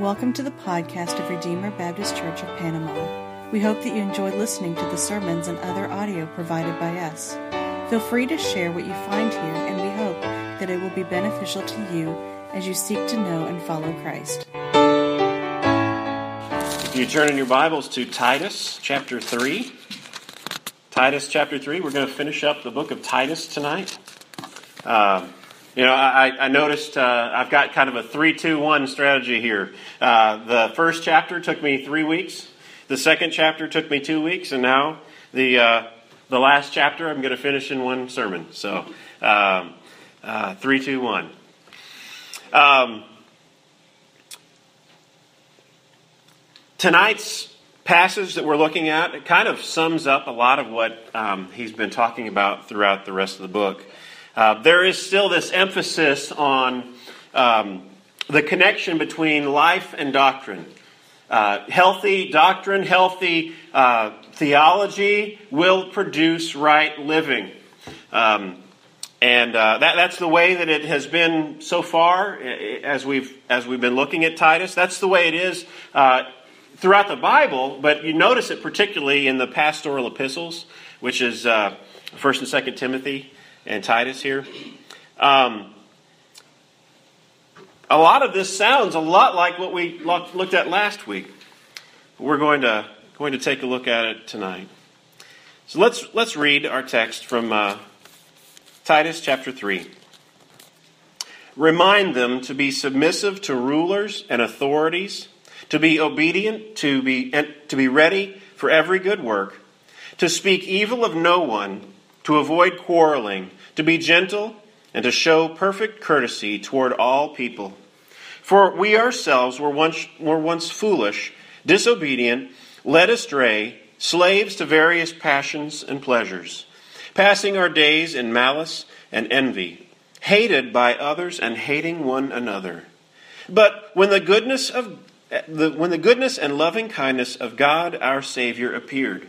Welcome to the podcast of Redeemer Baptist Church of Panama. We hope that you enjoy listening to the sermons and other audio provided by us. Feel free to share what you find here, and we hope that it will be beneficial to you as you seek to know and follow Christ. If you turn in your Bibles to Titus chapter 3, Titus chapter 3, we're going to finish up the book of Titus tonight. Um, you know, I, I noticed uh, I've got kind of a three-two-one strategy here. Uh, the first chapter took me three weeks. The second chapter took me two weeks, and now the uh, the last chapter I'm going to finish in one sermon. So, um, uh, three, two, one. Um, tonight's passage that we're looking at it kind of sums up a lot of what um, he's been talking about throughout the rest of the book. Uh, there is still this emphasis on um, the connection between life and doctrine. Uh, healthy doctrine, healthy uh, theology will produce right living. Um, and uh, that, that's the way that it has been so far as we've, as we've been looking at Titus. That's the way it is uh, throughout the Bible, but you notice it particularly in the pastoral epistles, which is 1st and 2nd Timothy and Titus here. Um, a lot of this sounds a lot like what we looked at last week. We're going to going to take a look at it tonight. So let's let's read our text from uh, Titus chapter three. Remind them to be submissive to rulers and authorities, to be obedient, to be to be ready for every good work, to speak evil of no one to avoid quarreling, to be gentle, and to show perfect courtesy toward all people. For we ourselves were once, were once foolish, disobedient, led astray, slaves to various passions and pleasures, passing our days in malice and envy, hated by others and hating one another. But when the goodness of the, when the goodness and loving kindness of God our Savior appeared,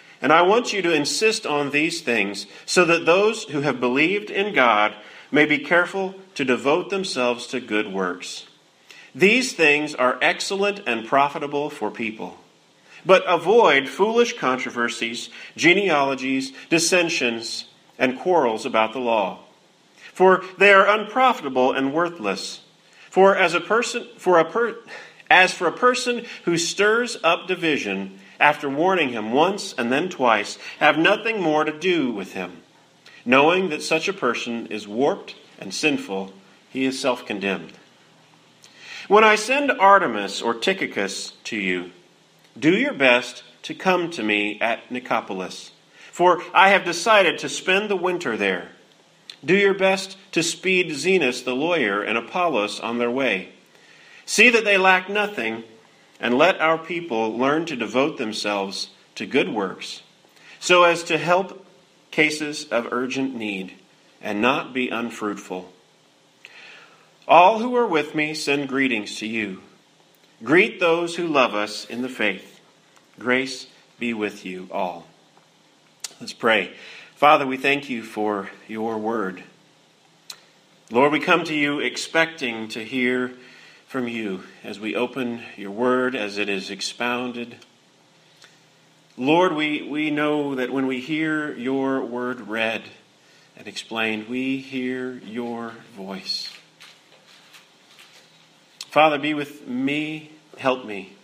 And I want you to insist on these things so that those who have believed in God may be careful to devote themselves to good works. These things are excellent and profitable for people. But avoid foolish controversies, genealogies, dissensions, and quarrels about the law. For they are unprofitable and worthless. For as a person for a per, as for a person who stirs up division after warning him once and then twice, have nothing more to do with him. Knowing that such a person is warped and sinful, he is self condemned. When I send Artemas or Tychicus to you, do your best to come to me at Nicopolis, for I have decided to spend the winter there. Do your best to speed Zenas the lawyer and Apollos on their way. See that they lack nothing and let our people learn to devote themselves to good works so as to help cases of urgent need and not be unfruitful. All who are with me send greetings to you. Greet those who love us in the faith. Grace be with you all. Let's pray. Father, we thank you for your word. Lord, we come to you expecting to hear from you as we open your word, as it is expounded. Lord, we, we know that when we hear your word read and explained, we hear your voice. Father, be with me, help me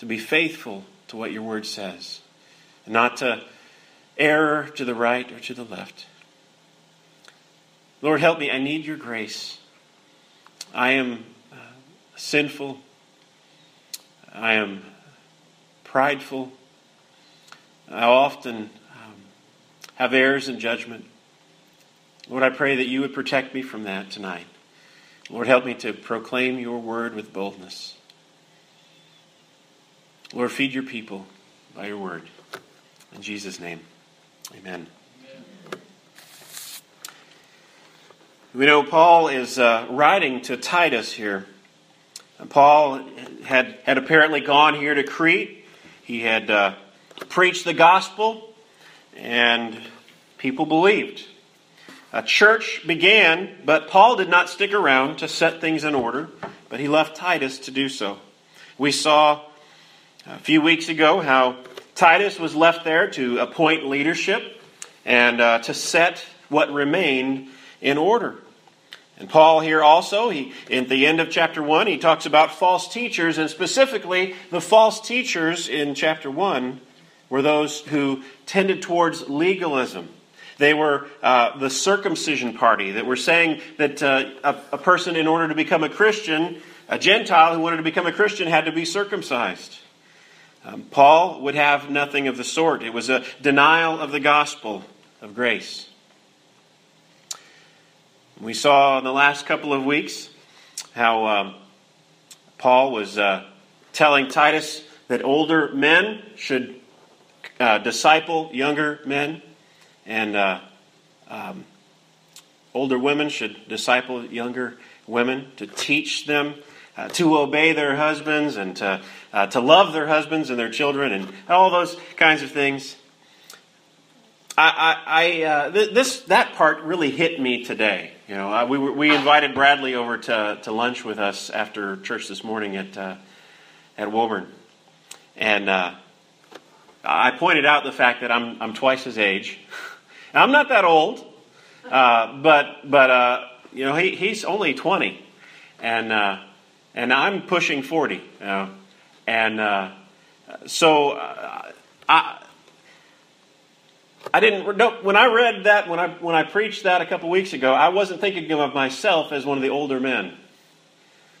to be faithful to what your word says, and not to err to the right or to the left. Lord, help me. I need your grace. I am sinful. I am prideful. I often um, have errors in judgment. Lord, I pray that you would protect me from that tonight. Lord, help me to proclaim your word with boldness. Lord, feed your people by your word. In Jesus' name, amen. We know Paul is uh, writing to Titus here. Paul had, had apparently gone here to Crete. He had uh, preached the gospel, and people believed. A church began, but Paul did not stick around to set things in order, but he left Titus to do so. We saw a few weeks ago how Titus was left there to appoint leadership and uh, to set what remained in order. And Paul here also, he, at the end of chapter 1, he talks about false teachers, and specifically the false teachers in chapter 1 were those who tended towards legalism. They were uh, the circumcision party that were saying that uh, a, a person, in order to become a Christian, a Gentile who wanted to become a Christian, had to be circumcised. Um, Paul would have nothing of the sort. It was a denial of the gospel of grace. We saw in the last couple of weeks how um, Paul was uh, telling Titus that older men should uh, disciple younger men, and uh, um, older women should disciple younger women to teach them uh, to obey their husbands and to, uh, to love their husbands and their children and all those kinds of things. I, I, uh, th- this that part really hit me today. You know, uh, we we invited Bradley over to, to lunch with us after church this morning at uh, at Woburn, and uh, I pointed out the fact that I'm I'm twice his age. I'm not that old, uh, but but uh, you know he, he's only 20, and and I'm pushing 40. You know, and so I I didn't no, when I read that when I when I preached that a couple weeks ago, I wasn't thinking of myself as one of the older men.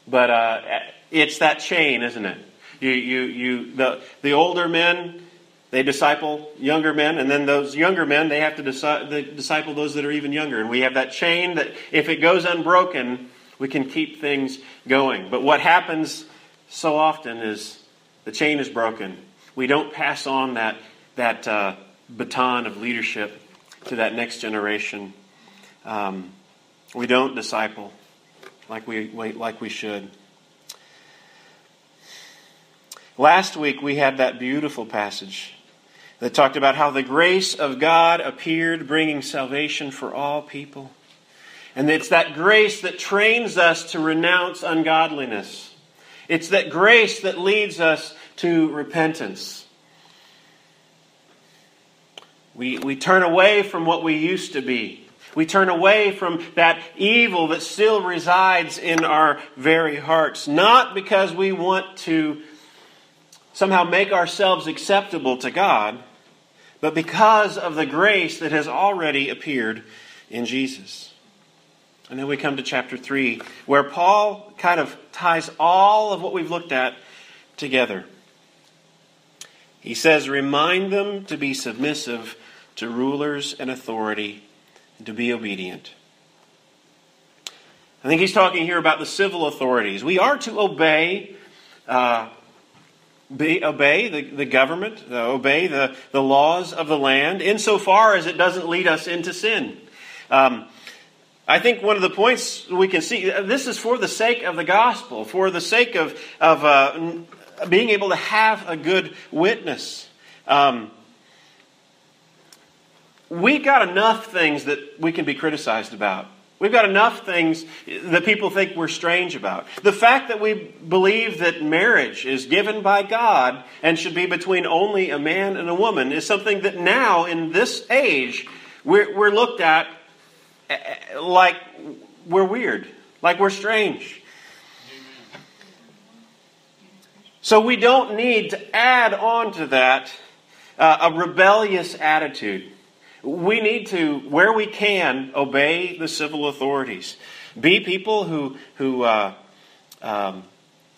But uh, it's that chain, isn't it? You you you the the older men they disciple younger men, and then those younger men they have to disi- disciple those that are even younger, and we have that chain that if it goes unbroken, we can keep things going. But what happens so often is the chain is broken. We don't pass on that that. Uh, baton of leadership to that next generation. Um, we don't disciple like we, like we should. Last week we had that beautiful passage that talked about how the grace of God appeared, bringing salvation for all people. And it's that grace that trains us to renounce ungodliness. It's that grace that leads us to repentance. We, we turn away from what we used to be. We turn away from that evil that still resides in our very hearts, not because we want to somehow make ourselves acceptable to God, but because of the grace that has already appeared in Jesus. And then we come to chapter 3, where Paul kind of ties all of what we've looked at together. He says, Remind them to be submissive to rulers and authority and to be obedient. I think he's talking here about the civil authorities. We are to obey. Uh, be, obey the, the government, uh, obey the, the laws of the land, insofar as it doesn't lead us into sin. Um, I think one of the points we can see this is for the sake of the gospel, for the sake of, of uh, being able to have a good witness. Um, we got enough things that we can be criticized about. We've got enough things that people think we're strange about. The fact that we believe that marriage is given by God and should be between only a man and a woman is something that now, in this age, we're, we're looked at eh, like we're weird, like we're strange. So we don't need to add on to that uh, a rebellious attitude. We need to, where we can, obey the civil authorities. Be people who, who uh, um,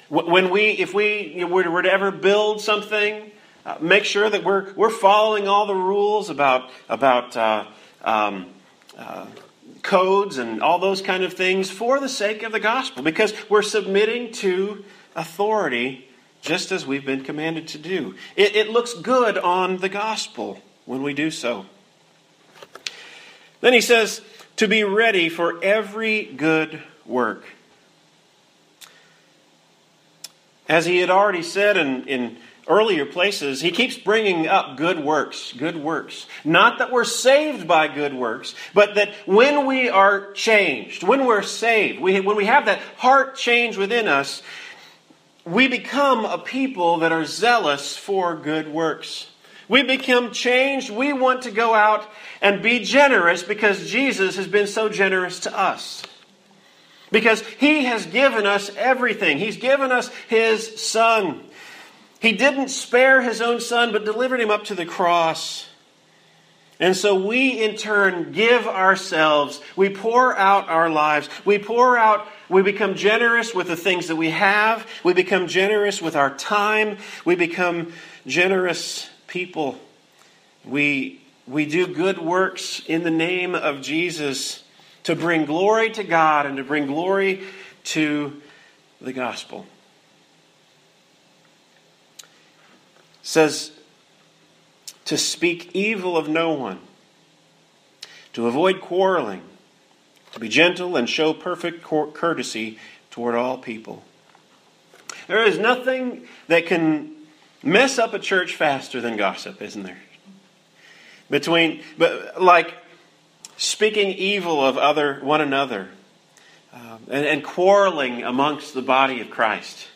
when we, if we were to ever build something, uh, make sure that we're, we're following all the rules about, about uh, um, uh, codes and all those kind of things for the sake of the gospel, because we're submitting to authority just as we've been commanded to do. It, it looks good on the gospel when we do so. Then he says, to be ready for every good work. As he had already said in, in earlier places, he keeps bringing up good works, good works. Not that we're saved by good works, but that when we are changed, when we're saved, we, when we have that heart change within us, we become a people that are zealous for good works. We become changed. We want to go out and be generous because Jesus has been so generous to us. Because he has given us everything. He's given us his son. He didn't spare his own son, but delivered him up to the cross. And so we, in turn, give ourselves. We pour out our lives. We pour out, we become generous with the things that we have. We become generous with our time. We become generous people. We, we do good works in the name of Jesus to bring glory to God and to bring glory to the gospel. says to speak evil of no one, to avoid quarreling, to be gentle and show perfect courtesy toward all people. There is nothing that can mess up a church faster than gossip, isn't there? Between, but like speaking evil of other one another, um, and, and quarreling amongst the body of Christ.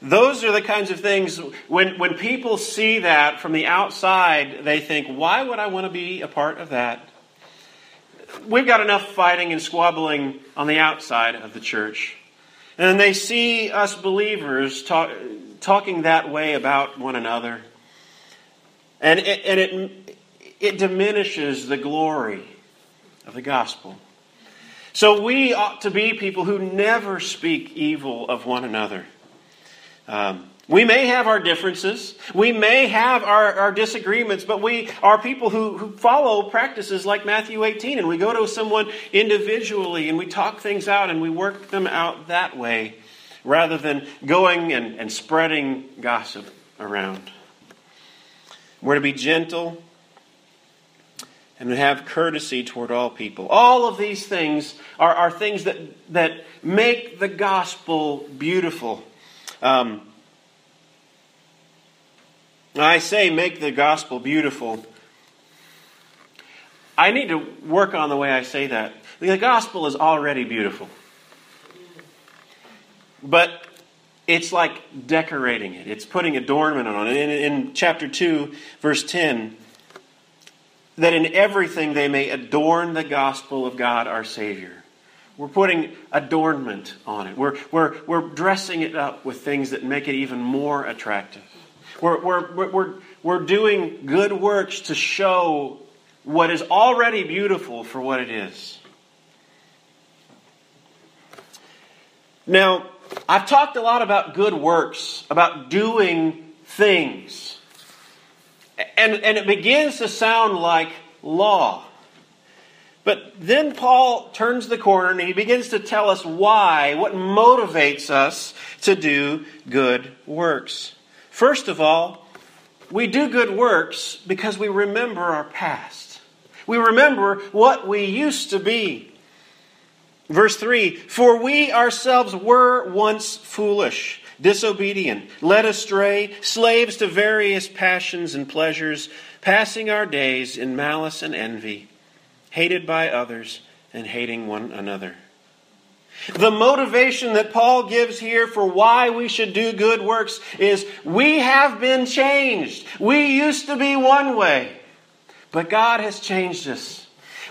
Those are the kinds of things, when, when people see that from the outside, they think, why would I want to be a part of that? We've got enough fighting and squabbling on the outside of the church. And they see us believers talk, talking that way about one another. And it, and it, it diminishes the glory of the gospel. So we ought to be people who never speak evil of one another. Um, we may have our differences. We may have our, our disagreements, but we are people who, who follow practices like Matthew 18, and we go to someone individually and we talk things out and we work them out that way rather than going and, and spreading gossip around. We're to be gentle and to have courtesy toward all people. All of these things are, are things that, that make the gospel beautiful. Um, I say make the gospel beautiful. I need to work on the way I say that. The gospel is already beautiful. But it's like decorating it, it's putting adornment on it. In, in chapter 2, verse 10, that in everything they may adorn the gospel of God our Savior. We're putting adornment on it. We're, we're, we're dressing it up with things that make it even more attractive. We're, we're, we're, we're doing good works to show what is already beautiful for what it is. Now, I've talked a lot about good works, about doing things. And, and it begins to sound like law. But then Paul turns the corner and he begins to tell us why, what motivates us to do good works. First of all, we do good works because we remember our past. We remember what we used to be. Verse 3 For we ourselves were once foolish, disobedient, led astray, slaves to various passions and pleasures, passing our days in malice and envy hated by others, and hating one another. The motivation that Paul gives here for why we should do good works is we have been changed. We used to be one way, but God has changed us.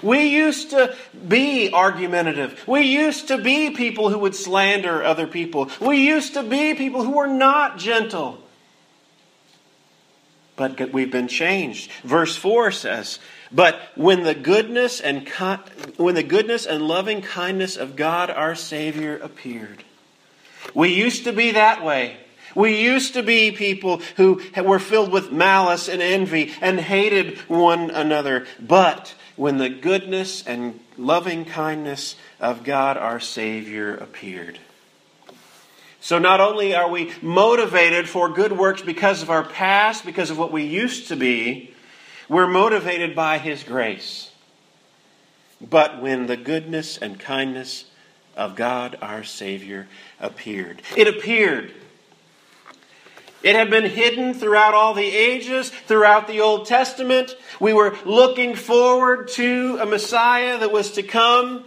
We used to be argumentative. We used to be people who would slander other people. We used to be people who were not gentle. But we've been changed. Verse 4 says, but when the goodness and when the goodness and loving kindness of God our Savior appeared, we used to be that way. We used to be people who were filled with malice and envy and hated one another. But when the goodness and loving kindness of God our Savior appeared, So not only are we motivated for good works because of our past, because of what we used to be, we're motivated by His grace. But when the goodness and kindness of God our Savior appeared, it appeared. It had been hidden throughout all the ages, throughout the Old Testament. We were looking forward to a Messiah that was to come.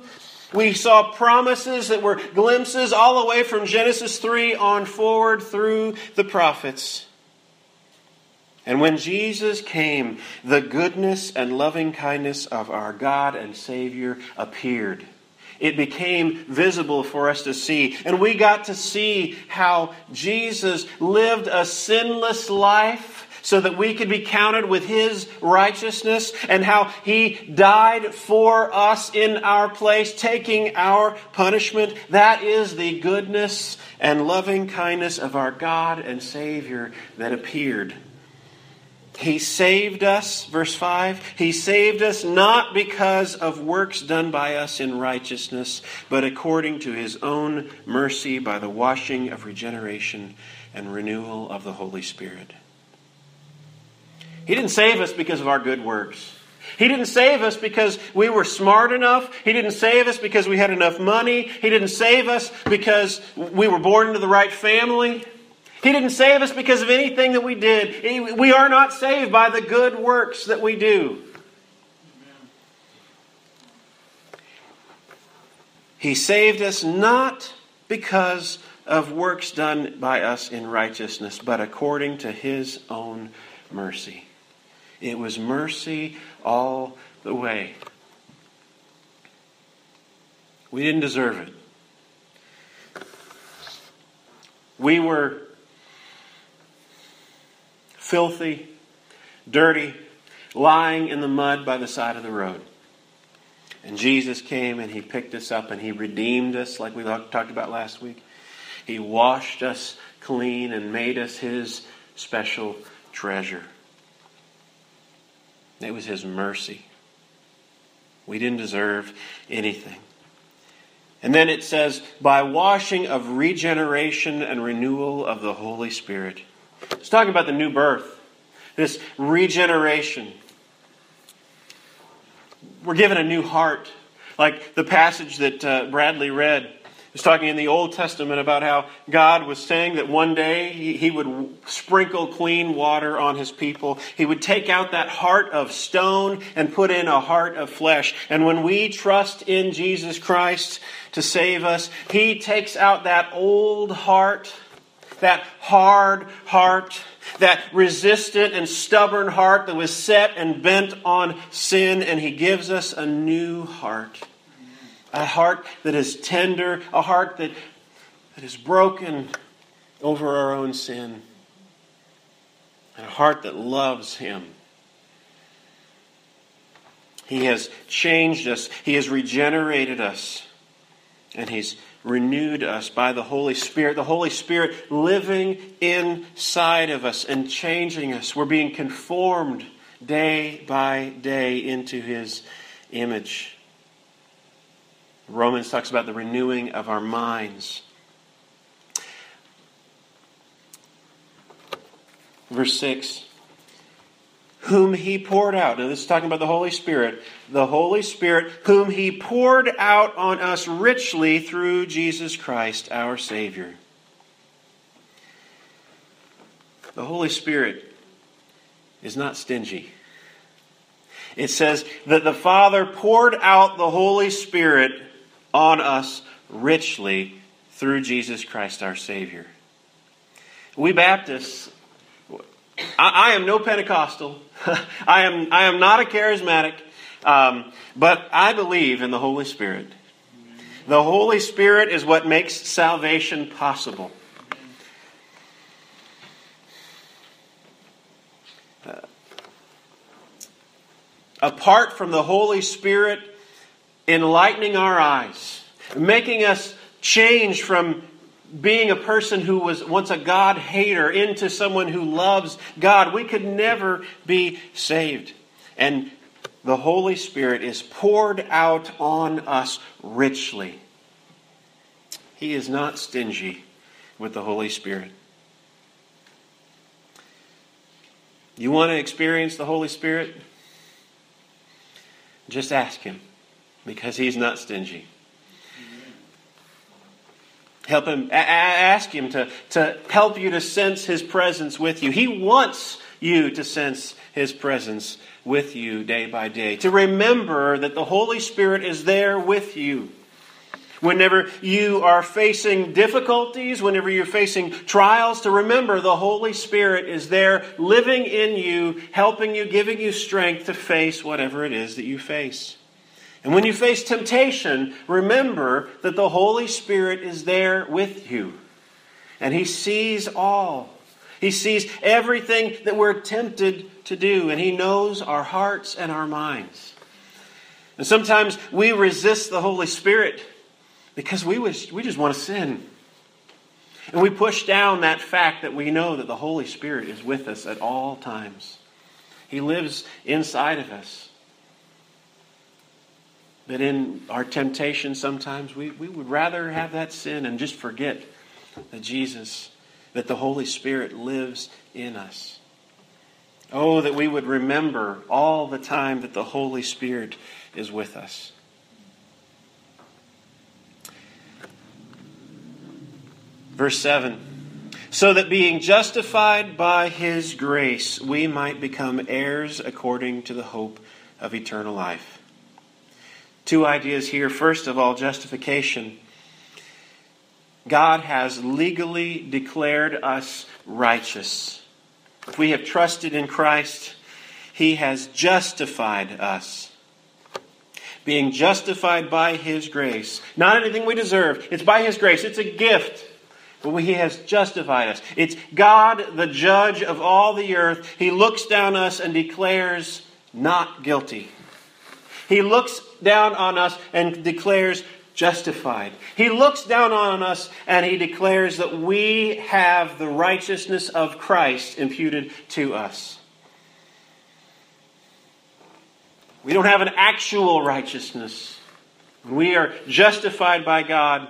We saw promises that were glimpses all the way from Genesis 3 on forward through the prophets. And when Jesus came, the goodness and loving kindness of our God and Savior appeared. It became visible for us to see. And we got to see how Jesus lived a sinless life so that we could be counted with his righteousness, and how he died for us in our place, taking our punishment. That is the goodness and loving kindness of our God and Savior that appeared. He saved us, verse 5. He saved us not because of works done by us in righteousness, but according to his own mercy by the washing of regeneration and renewal of the Holy Spirit. He didn't save us because of our good works. He didn't save us because we were smart enough. He didn't save us because we had enough money. He didn't save us because we were born into the right family. He didn't save us because of anything that we did. We are not saved by the good works that we do. He saved us not because of works done by us in righteousness, but according to His own mercy. It was mercy all the way. We didn't deserve it. We were filthy, dirty, lying in the mud by the side of the road. And Jesus came and He picked us up and He redeemed us, like we talked about last week. He washed us clean and made us His special treasure. It was His mercy. We didn't deserve anything. And then it says, by washing of regeneration and renewal of the Holy Spirit. It's talking about the new birth, this regeneration. We're given a new heart. Like the passage that uh, Bradley read was talking in the Old Testament about how God was saying that one day he, he would sprinkle clean water on his people. He would take out that heart of stone and put in a heart of flesh. And when we trust in Jesus Christ to save us, he takes out that old heart, that hard heart, that resistant and stubborn heart that was set and bent on sin, and he gives us a new heart a heart that is tender, a heart that, that is broken over our own sin, and a heart that loves Him. He has changed us, He has regenerated us, and He's renewed us by the Holy Spirit. The Holy Spirit living inside of us and changing us. We're being conformed day by day into His image. Romans talks about the renewing of our minds. Verse 6 Whom he poured out. Now, this is talking about the Holy Spirit. The Holy Spirit, whom he poured out on us richly through Jesus Christ, our Savior. The Holy Spirit is not stingy. It says that the Father poured out the Holy Spirit on us richly through Jesus Christ our Savior. We Baptists, I, I am no Pentecostal. I am, I am not a charismatic, um, but I believe in the Holy Spirit. The Holy Spirit is what makes salvation possible. Uh, apart from the Holy Spirit, enlightening our eyes, making us change from being a person who was once a God hater into someone who loves God. We could never be saved. And the Holy Spirit is poured out on us richly. He is not stingy with the Holy Spirit. You want to experience the Holy Spirit? Just ask Him because He's not stingy. Help him, ask him to, to help you to sense his presence with you. He wants you to sense his presence with you day by day. To remember that the Holy Spirit is there with you. Whenever you are facing difficulties, whenever you're facing trials, to remember the Holy Spirit is there living in you, helping you, giving you strength to face whatever it is that you face. And when you face temptation, remember that the Holy Spirit is there with you. And He sees all. He sees everything that we're tempted to do, and He knows our hearts and our minds. And sometimes we resist the Holy Spirit because we, wish, we just want to sin. And we push down that fact that we know that the Holy Spirit is with us at all times. He lives inside of us. But in our temptation, sometimes we, we would rather have that sin and just forget that Jesus, that the Holy Spirit lives in us. Oh, that we would remember all the time that the Holy Spirit is with us. Verse 7 So that being justified by his grace, we might become heirs according to the hope of eternal life. Two ideas here. First of all, justification. God has legally declared us righteous. If we have trusted in Christ, He has justified us. Being justified by His grace. Not anything we deserve, it's by His grace, it's a gift. But He has justified us. It's God, the judge of all the earth. He looks down us and declares not guilty. He looks down on us and declares justified. He looks down on us and he declares that we have the righteousness of Christ imputed to us. We don't have an actual righteousness. we are justified by God,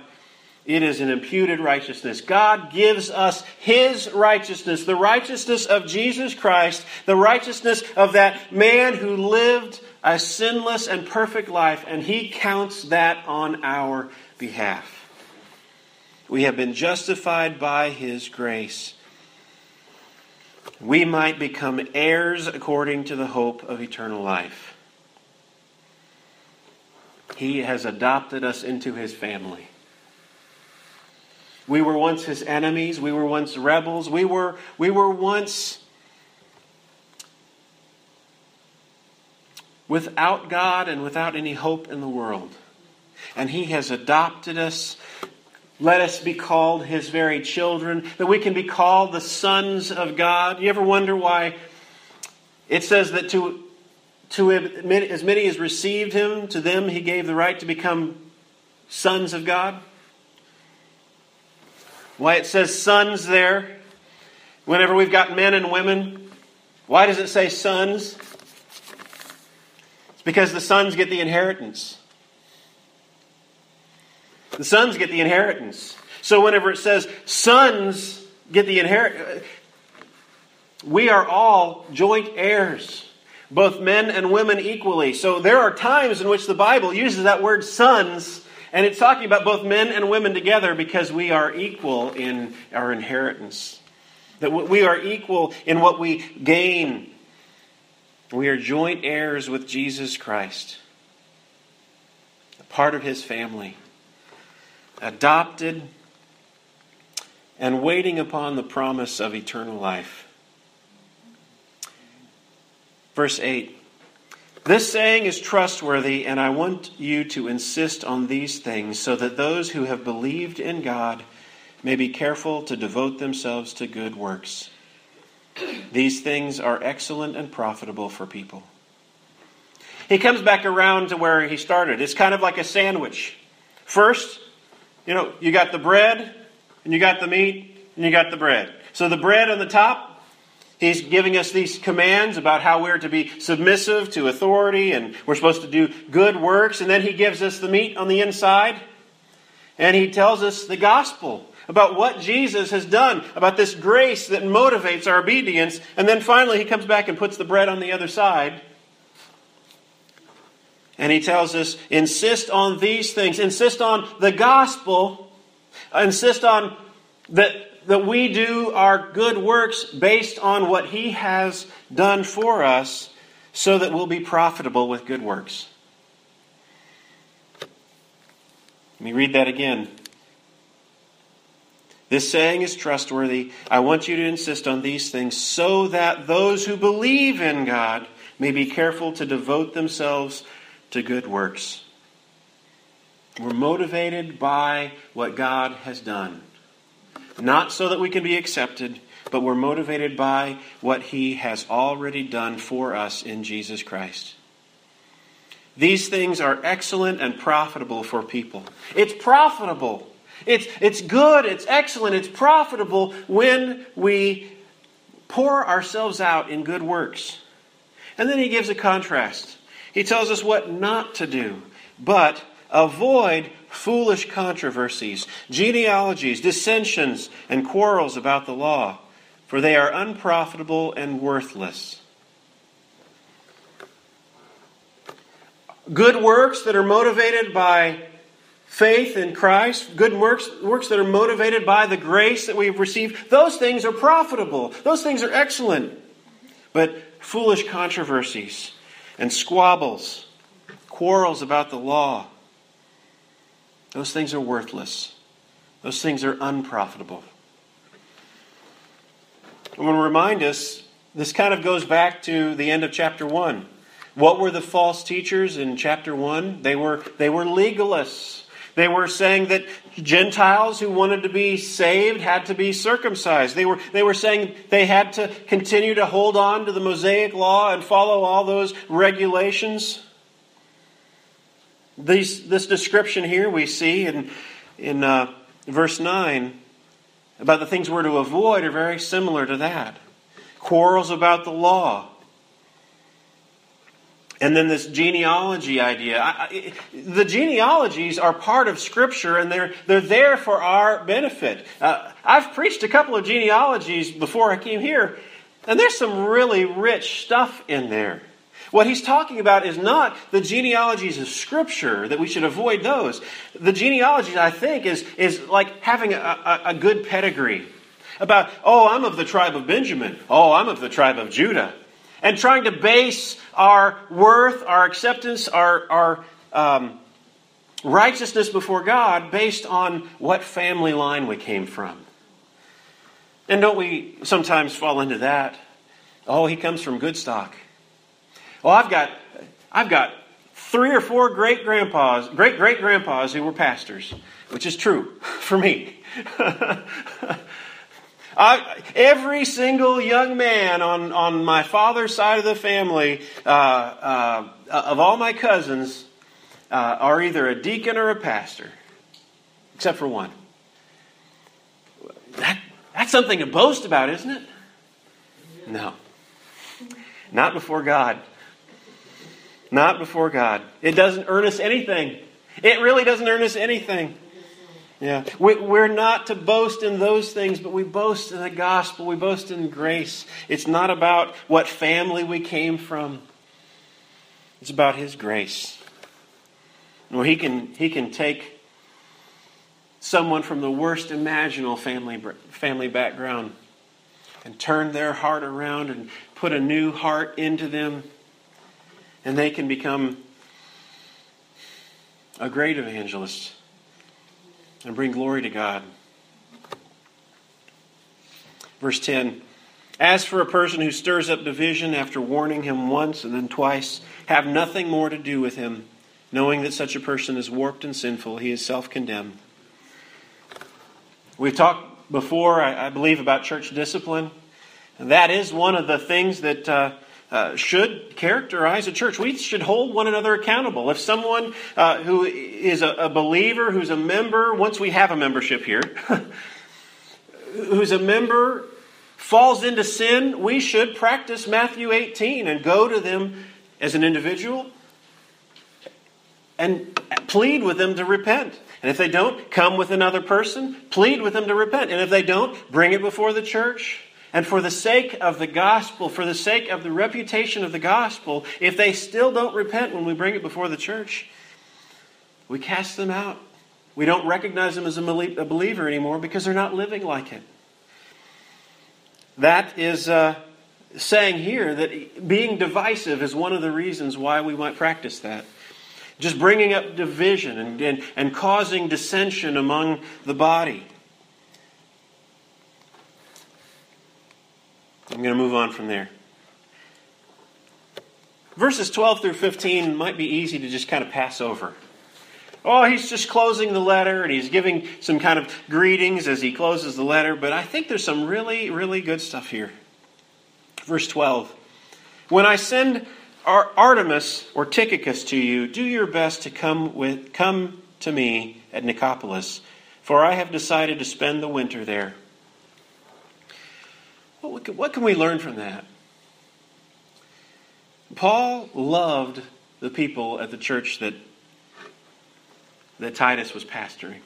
it is an imputed righteousness. God gives us His righteousness, the righteousness of Jesus Christ, the righteousness of that man who lived a sinless and perfect life, and He counts that on our behalf. We have been justified by His grace. We might become heirs according to the hope of eternal life. He has adopted us into His family. We were once His enemies. We were once rebels. We were, we were once without God and without any hope in the world. And He has adopted us. Let us be called His very children, that we can be called the sons of God. You ever wonder why it says that to, to as many as received Him, to them He gave the right to become sons of God? Why it says sons there, whenever we've got men and women. Why does it say sons? It's because the sons get the inheritance. The sons get the inheritance. So whenever it says sons get the inheritance, we are all joint heirs, both men and women equally. So there are times in which the Bible uses that word sons, and it's talking about both men and women together because we are equal in our inheritance. That we are equal in what we gain we are joint heirs with Jesus Christ, a part of his family, adopted and waiting upon the promise of eternal life. Verse 8 This saying is trustworthy, and I want you to insist on these things so that those who have believed in God may be careful to devote themselves to good works. These things are excellent and profitable for people. He comes back around to where he started. It's kind of like a sandwich. First, you know, you got the bread, and you got the meat, and you got the bread. So the bread on the top, he's giving us these commands about how we're to be submissive to authority, and we're supposed to do good works. And then he gives us the meat on the inside, and he tells us the gospel about what Jesus has done, about this grace that motivates our obedience, and then finally he comes back and puts the bread on the other side. And he tells us insist on these things, insist on the gospel, insist on that, that we do our good works based on what he has done for us so that we'll be profitable with good works. Let me read that again. This saying is trustworthy. I want you to insist on these things so that those who believe in God may be careful to devote themselves to good works. We're motivated by what God has done. Not so that we can be accepted, but we're motivated by what He has already done for us in Jesus Christ. These things are excellent and profitable for people. It's profitable. It's, it's good, it's excellent, it's profitable when we pour ourselves out in good works. And then he gives a contrast. He tells us what not to do, but avoid foolish controversies, genealogies, dissensions, and quarrels about the law, for they are unprofitable and worthless. Good works that are motivated by faith in Christ, good works, works that are motivated by the grace that we've received, those things are profitable. Those things are excellent. But foolish controversies and squabbles, quarrels about the law, those things are worthless. Those things are unprofitable. I want to remind us this kind of goes back to the end of chapter 1. What were the false teachers in chapter 1? They were, they were legalists. They were saying that Gentiles who wanted to be saved had to be circumcised. They were, they were saying they had to continue to hold on to the Mosaic law and follow all those regulations. These, this description here we see in, in uh, verse 9 about the things we're to avoid are very similar to that. Quarrels about the law and then this genealogy idea. I, I, the genealogies are part of Scripture and they're, they're there for our benefit. Uh, I've preached a couple of genealogies before I came here, and there's some really rich stuff in there. What he's talking about is not the genealogies of Scripture, that we should avoid those. The genealogies, I think, is, is like having a, a, a good pedigree. About, oh, I'm of the tribe of Benjamin. Oh, I'm of the tribe of Judah and trying to base our worth, our acceptance, our, our um, righteousness before God based on what family line we came from. And don't we sometimes fall into that? Oh, he comes from good stock. Well, I've got, I've got three or four great grandpas, great great grandpas who were pastors, which is true for me. I, every single young man on, on my father's side of the family, uh, uh, of all my cousins, uh, are either a deacon or a pastor, except for one. That, that's something to boast about, isn't it? No. Not before God. Not before God. It doesn't earn us anything. It really doesn't earn us anything. Yeah. We're not to boast in those things, but we boast in the gospel. We boast in grace. It's not about what family we came from, it's about His grace. Where He can, he can take someone from the worst imaginable family, family background and turn their heart around and put a new heart into them, and they can become a great evangelist and bring glory to God. Verse 10 As for a person who stirs up division after warning him once and then twice, have nothing more to do with him, knowing that such a person is warped and sinful, he is self condemned. We've talked before, I, believe, about church discipline. And that is one of the things that uh, uh, should characterize a church. We should hold one another accountable. If someone uh, who is a, a, believer, who's a member, once we have a membership here, who's a member, falls into sin, we should practice Matthew 18 and go to them as an individual and plead with them to repent. And if they don't, come with another person, plead with them to repent. And if they don't, bring it before the church. And for the sake of the gospel, for the sake of the reputation of the gospel, if they still don't repent when we bring it before the church, we cast them out. We don't recognize them as a believer anymore because they're not living like it. That is uh, saying here that being divisive is one of the reasons why we might practice that. Just bringing up division and, and, and causing dissension among the body. I'm going to move on from there. Verses 12 through 15 might be easy to just kind of pass over. Oh, he's just closing the letter and he's giving some kind of greetings as he closes the letter, but I think there's some really, really good stuff here. Verse 12 When I send Artemas or Tychicus to you, do your best to come with come to me at Nicopolis, for I have decided to spend the winter there. What can we learn from that? Paul loved the people at the church that, that Titus was pastoring.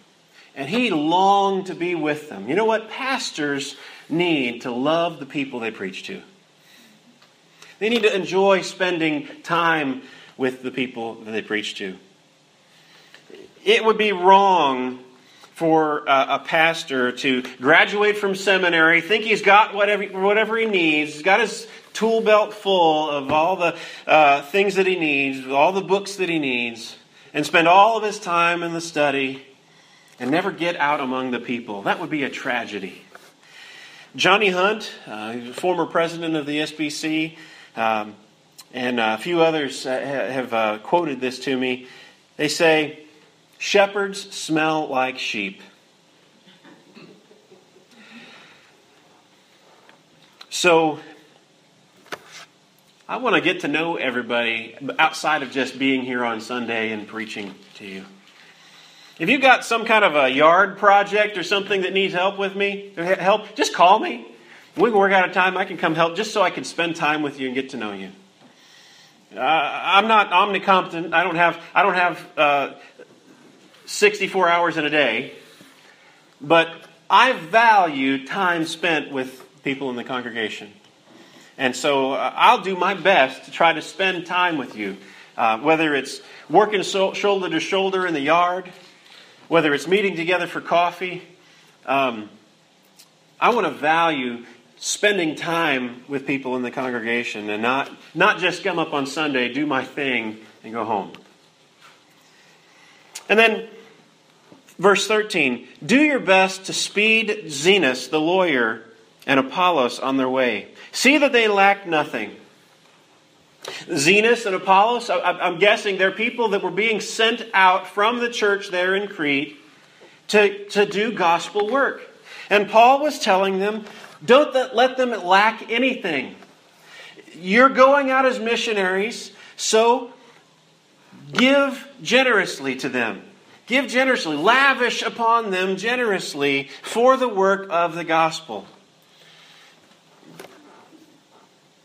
And he longed to be with them. You know what? Pastors need to love the people they preach to. They need to enjoy spending time with the people that they preach to. It would be wrong for a, pastor to graduate from seminary, think he's got whatever, whatever he needs, he's got his tool belt full of all the uh, things that he needs, all the books that he needs, and spend all of his time in the study and never get out among the people. That would be a tragedy. Johnny Hunt, uh, former president of the SBC, um, and a few others uh, have uh, quoted this to me. They say, Shepherds smell like sheep. So, I want to get to know everybody outside of just being here on Sunday and preaching to you. If you've got some kind of a yard project or something that needs help with me, help, just call me. We can work out a time I can come help just so I can spend time with you and get to know you. Uh, I'm not omnicompetent. I don't have, I don't have uh, 64 hours in a day, but I value time spent with people in the congregation. And so uh, I'll do my best to try to spend time with you, uh, whether it's working so- shoulder to shoulder in the yard, whether it's meeting together for coffee. Um, I want to value spending time with people in the congregation and not, not just come up on Sunday, do my thing, and go home. And then, verse 13 do your best to speed Zenas, the lawyer, and Apollos on their way. See that they lack nothing. Zenas and Apollos, I'm guessing they're people that were being sent out from the church there in Crete to, to do gospel work. And Paul was telling them don't let them lack anything. You're going out as missionaries, so give generously to them. Give generously, lavish upon them generously for the work of the gospel.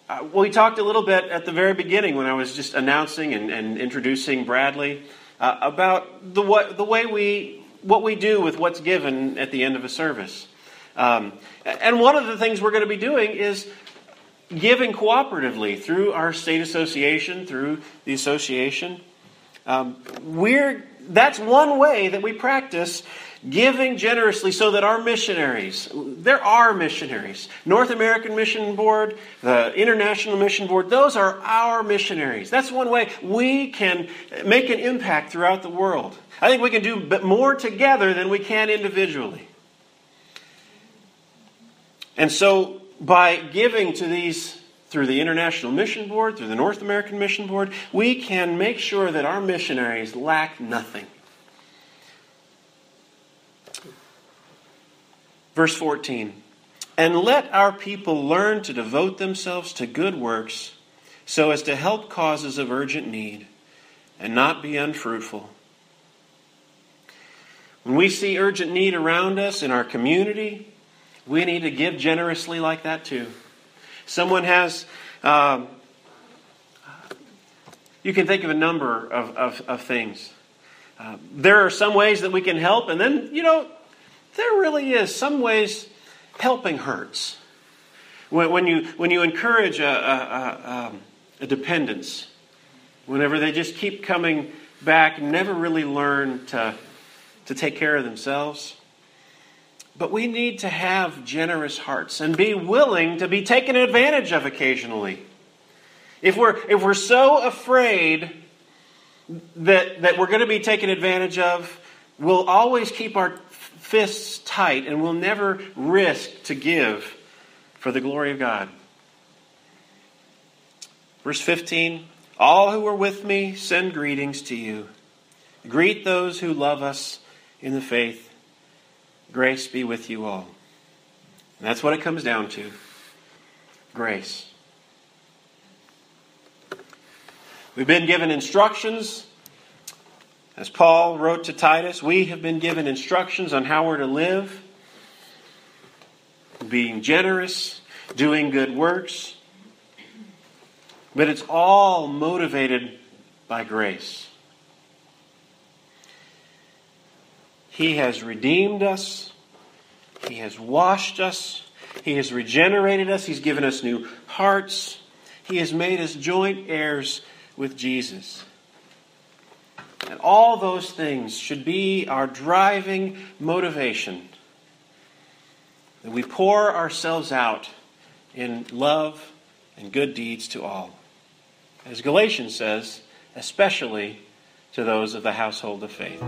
Uh, we talked a little bit at the very beginning when I was just announcing and, and introducing Bradley uh, about the, what, the way we, what we do with what's given at the end of a service. Um, and one of the things we're going to be doing is giving cooperatively through our state association, through the association. Um, we're, that's one way that we practice giving generously so that our missionaries, there are missionaries, North American Mission Board, the International Mission Board, those are our missionaries. That's one way we can make an impact throughout the world. I think we can do more together than we can individually. And so, by giving to these through the International Mission Board, through the North American Mission Board, we can make sure that our missionaries lack nothing. Verse 14 And let our people learn to devote themselves to good works so as to help causes of urgent need and not be unfruitful. When we see urgent need around us in our community, we need to give generously like that too. Someone has, um, you can think of a number of, of, of things. uh, there are some ways that we can help, and then, you know, there really is some ways helping hurts. When, when you, when you encourage a, a, a, um, a dependence, whenever they just keep coming back, never really learn to, to take care of themselves. But we need to have generous hearts and be willing to be taken advantage of occasionally. If we're, if we're so afraid that, that we're going to be taken advantage of, we'll always keep our fists tight and we'll never risk to give for the glory of God. Verse 15 All who are with me send greetings to you. Greet those who love us in the faith. Grace be with you all. And that's what it comes down to grace. We've been given instructions. As Paul wrote to Titus, we have been given instructions on how we're to live being generous, doing good works. But it's all motivated by grace. He has redeemed us. He has washed us. He has regenerated us. He's given us new hearts. He has made us joint heirs with Jesus. And all those things should be our driving motivation that we pour ourselves out in love and good deeds to all. As Galatians says, especially to those of the household of faith.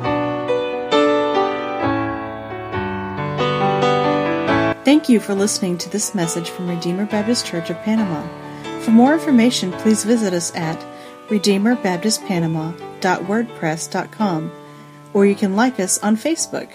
Thank you for listening to this message from Redeemer Baptist Church of Panama. For more information, please visit us at redeemerbaptistpanama.wordpress.com or you can like us on Facebook.